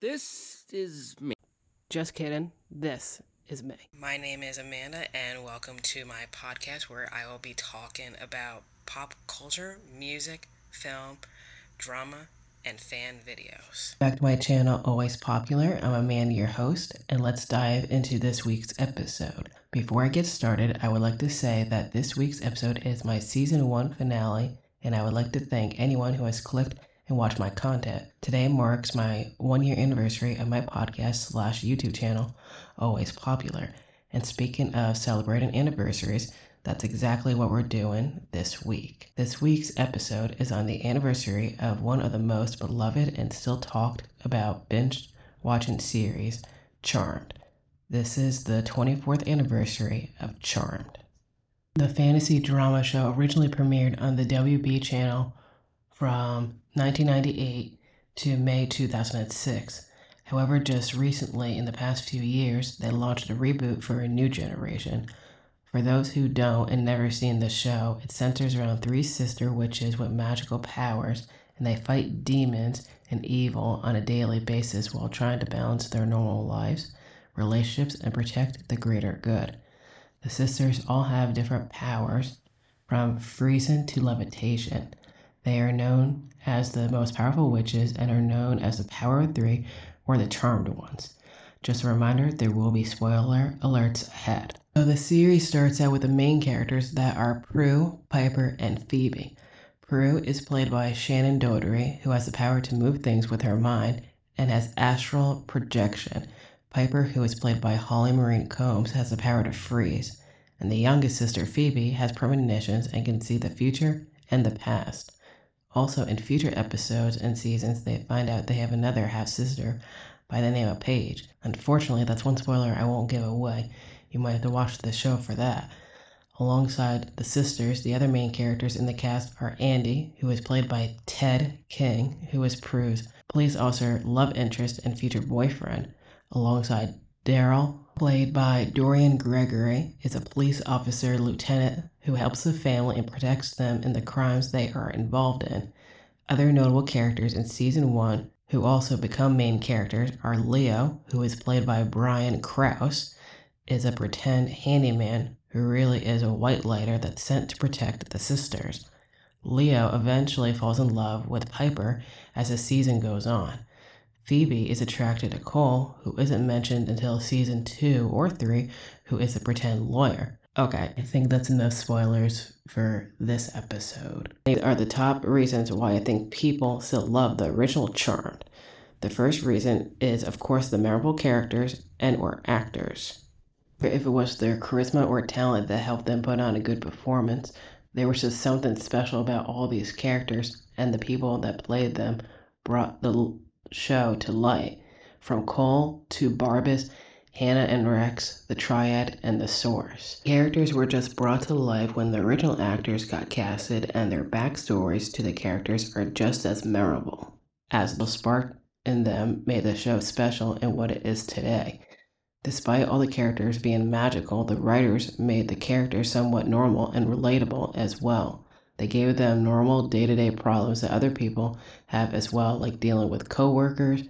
This is me. Just kidding. This is me. My name is Amanda, and welcome to my podcast where I will be talking about pop culture, music, film, drama, and fan videos. Back to my channel, Always Popular. I'm Amanda, your host, and let's dive into this week's episode. Before I get started, I would like to say that this week's episode is my season one finale, and I would like to thank anyone who has clicked and watch my content. Today marks my one year anniversary of my podcast slash YouTube channel, Always Popular. And speaking of celebrating anniversaries, that's exactly what we're doing this week. This week's episode is on the anniversary of one of the most beloved and still talked about binge watching series, Charmed. This is the 24th anniversary of Charmed. The fantasy drama show originally premiered on the WB channel from 1998 to May 2006. However, just recently, in the past few years, they launched a reboot for a new generation. For those who don't and never seen the show, it centers around three sister witches with magical powers, and they fight demons and evil on a daily basis while trying to balance their normal lives, relationships, and protect the greater good. The sisters all have different powers, from freezing to levitation. They are known as the most powerful witches and are known as the Power Three or the Charmed Ones. Just a reminder, there will be spoiler alerts ahead. So the series starts out with the main characters that are Prue, Piper, and Phoebe. Prue is played by Shannen Doherty, who has the power to move things with her mind and has astral projection. Piper, who is played by Holly Marie Combs, has the power to freeze. And the youngest sister, Phoebe, has premonitions and can see the future and the past. Also, in future episodes and seasons, they find out they have another half sister by the name of Paige. Unfortunately, that's one spoiler I won't give away. You might have to watch the show for that. Alongside the sisters, the other main characters in the cast are Andy, who is played by Ted King, who is Prue's police officer, love interest, and future boyfriend, alongside Daryl, played by Dorian Gregory, is a police officer lieutenant who helps the family and protects them in the crimes they are involved in. Other notable characters in season one who also become main characters are Leo, who is played by Brian Krause, is a pretend handyman who really is a white lighter that's sent to protect the sisters. Leo eventually falls in love with Piper as the season goes on. Phoebe is attracted to Cole, who isn't mentioned until season 2 or 3, who is a pretend lawyer. Okay, I think that's enough spoilers for this episode. These are the top reasons why I think people still love the original Charmed. The first reason is, of course, the memorable characters and or actors. If it was their charisma or talent that helped them put on a good performance, there was just something special about all these characters, and the people that played them brought the show to light. From Cole to Barbas Hannah and Rex, the Triad, and the Source. Characters were just brought to life when the original actors got casted, and their backstories to the characters are just as memorable, as the spark in them made the show special in what it is today. Despite all the characters being magical, the writers made the characters somewhat normal and relatable as well. They gave them normal day to day problems that other people have as well, like dealing with coworkers,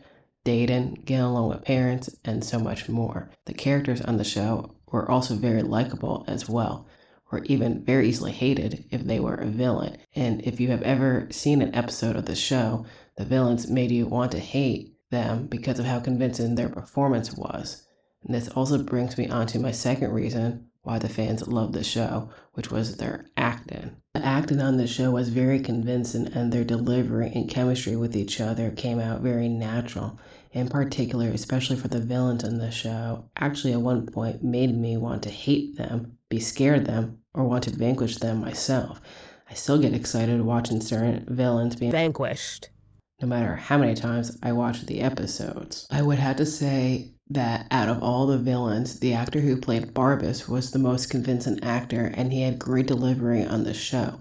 dating, getting along with parents, and so much more. The characters on the show were also very likable as well, or even very easily hated if they were a villain. And if you have ever seen an episode of the show, the villains made you want to hate them because of how convincing their performance was. And this also brings me on to my second reason why the fans loved the show, which was their acting. The acting on the show was very convincing, and their delivery and chemistry with each other came out very natural. In particular, especially for the villains in the show, actually at one point made me want to hate them, be scared of them, or want to vanquish them myself. I still get excited watching certain villains being Vanquished. No matter how many times I watch the episodes. I would have to say that out of all the villains, the actor who played Barbas was the most convincing actor and he had great delivery on the show.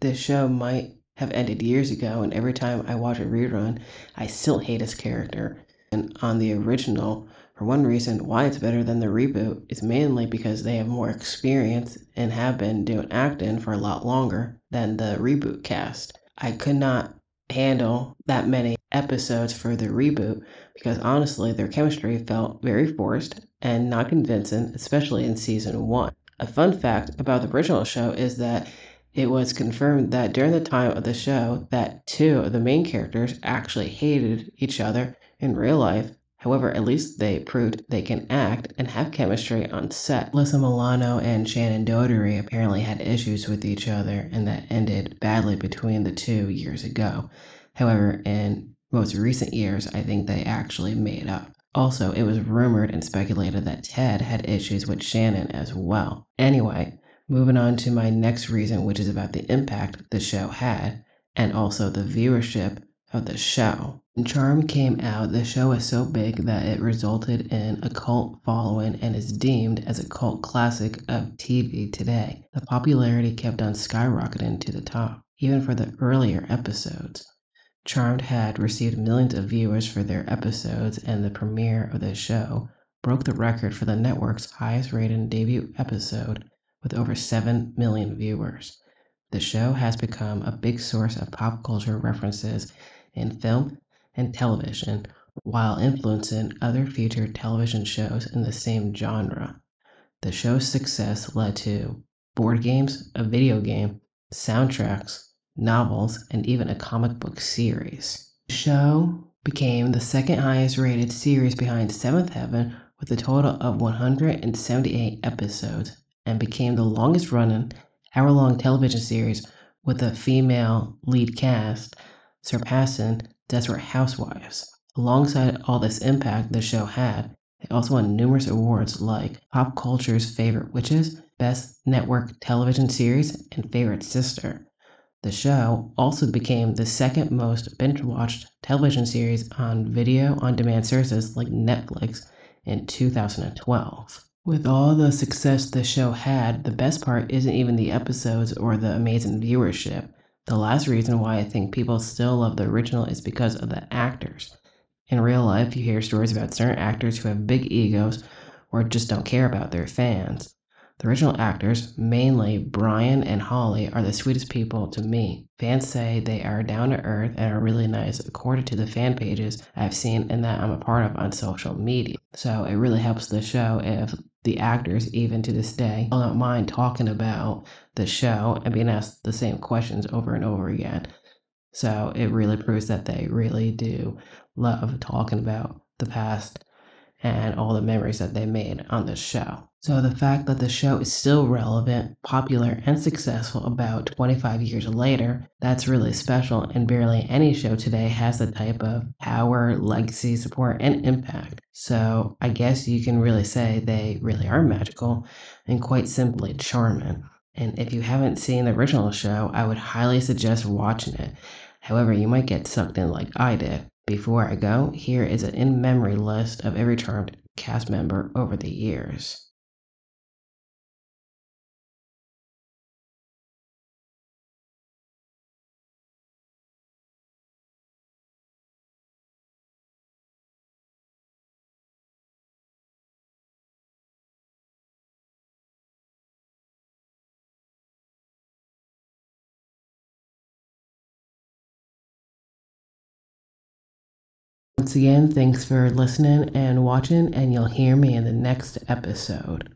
This show might have ended years ago, and every time I watch a rerun, I still hate his character. And on the original, for one reason why it's better than the reboot is mainly because they have more experience and have been doing acting for a lot longer than the reboot cast. I could not handle that many episodes for the reboot because honestly, their chemistry felt very forced and not convincing, especially in season one. A fun fact about the original show is that it was confirmed that during the time of the show that two of the main characters actually hated each other in real life However, at least they proved they can act and have chemistry on set. Alyssa Milano and Shannen Doherty apparently had issues with each other, and that ended badly between the two years ago. However, in most recent years, I think they actually made up. Also, it was rumored and speculated that Ted had issues with Shannen as well. Anyway, moving on to my next reason, which is about the impact the show had and also the viewership of the show. When Charmed came out, the show was so big that it resulted in a cult following and is deemed as a cult classic of TV today. The popularity kept on skyrocketing to the top, even for the earlier episodes. Charmed had received millions of viewers for their episodes, and the premiere of the show broke the record for the network's highest rated debut episode with over 7 million viewers. The show has become a big source of pop culture references in film and television while influencing other future television shows in the same genre. The show's success led to board games, a video game, soundtracks, novels, and even a comic book series. The show became the second highest rated series behind Seventh Heaven with a total of 178 episodes and became the longest running hour long television series with a female lead cast, surpassing Desperate Housewives. Alongside all this impact the show had, it also won numerous awards like Pop Culture's Favorite Witches, Best Network Television Series, and Favorite Sister. The show also became the second most binge watched television series on video on demand services like Netflix in 2012. With all the success the show had, the best part isn't even the episodes or the amazing viewership. The last reason why I think people still love the original is because of the actors. In real life, you hear stories about certain actors who have big egos or just don't care about their fans. The original actors, mainly Brian and Holly, are the sweetest people to me. Fans say they are down to earth and are really nice according to the fan pages I've seen and that I'm a part of on social media. So it really helps the show if the actors, even to this day, I don't mind talking about the show and being asked the same questions over and over again. So it really proves that they really do love talking about the past and all the memories that they made on the show. So the fact that the show is still relevant, popular, and successful about 25 years later, that's really special, and barely any show today has the type of power, legacy, support, and impact. So I guess you can really say they really are magical and quite simply charming. And if you haven't seen the original show, I would highly suggest watching it. However, you might get sucked in like I did. Before I go, here is an in memory list of every charmed cast member over the years. Once again, thanks for listening and watching, and you'll hear me in the next episode.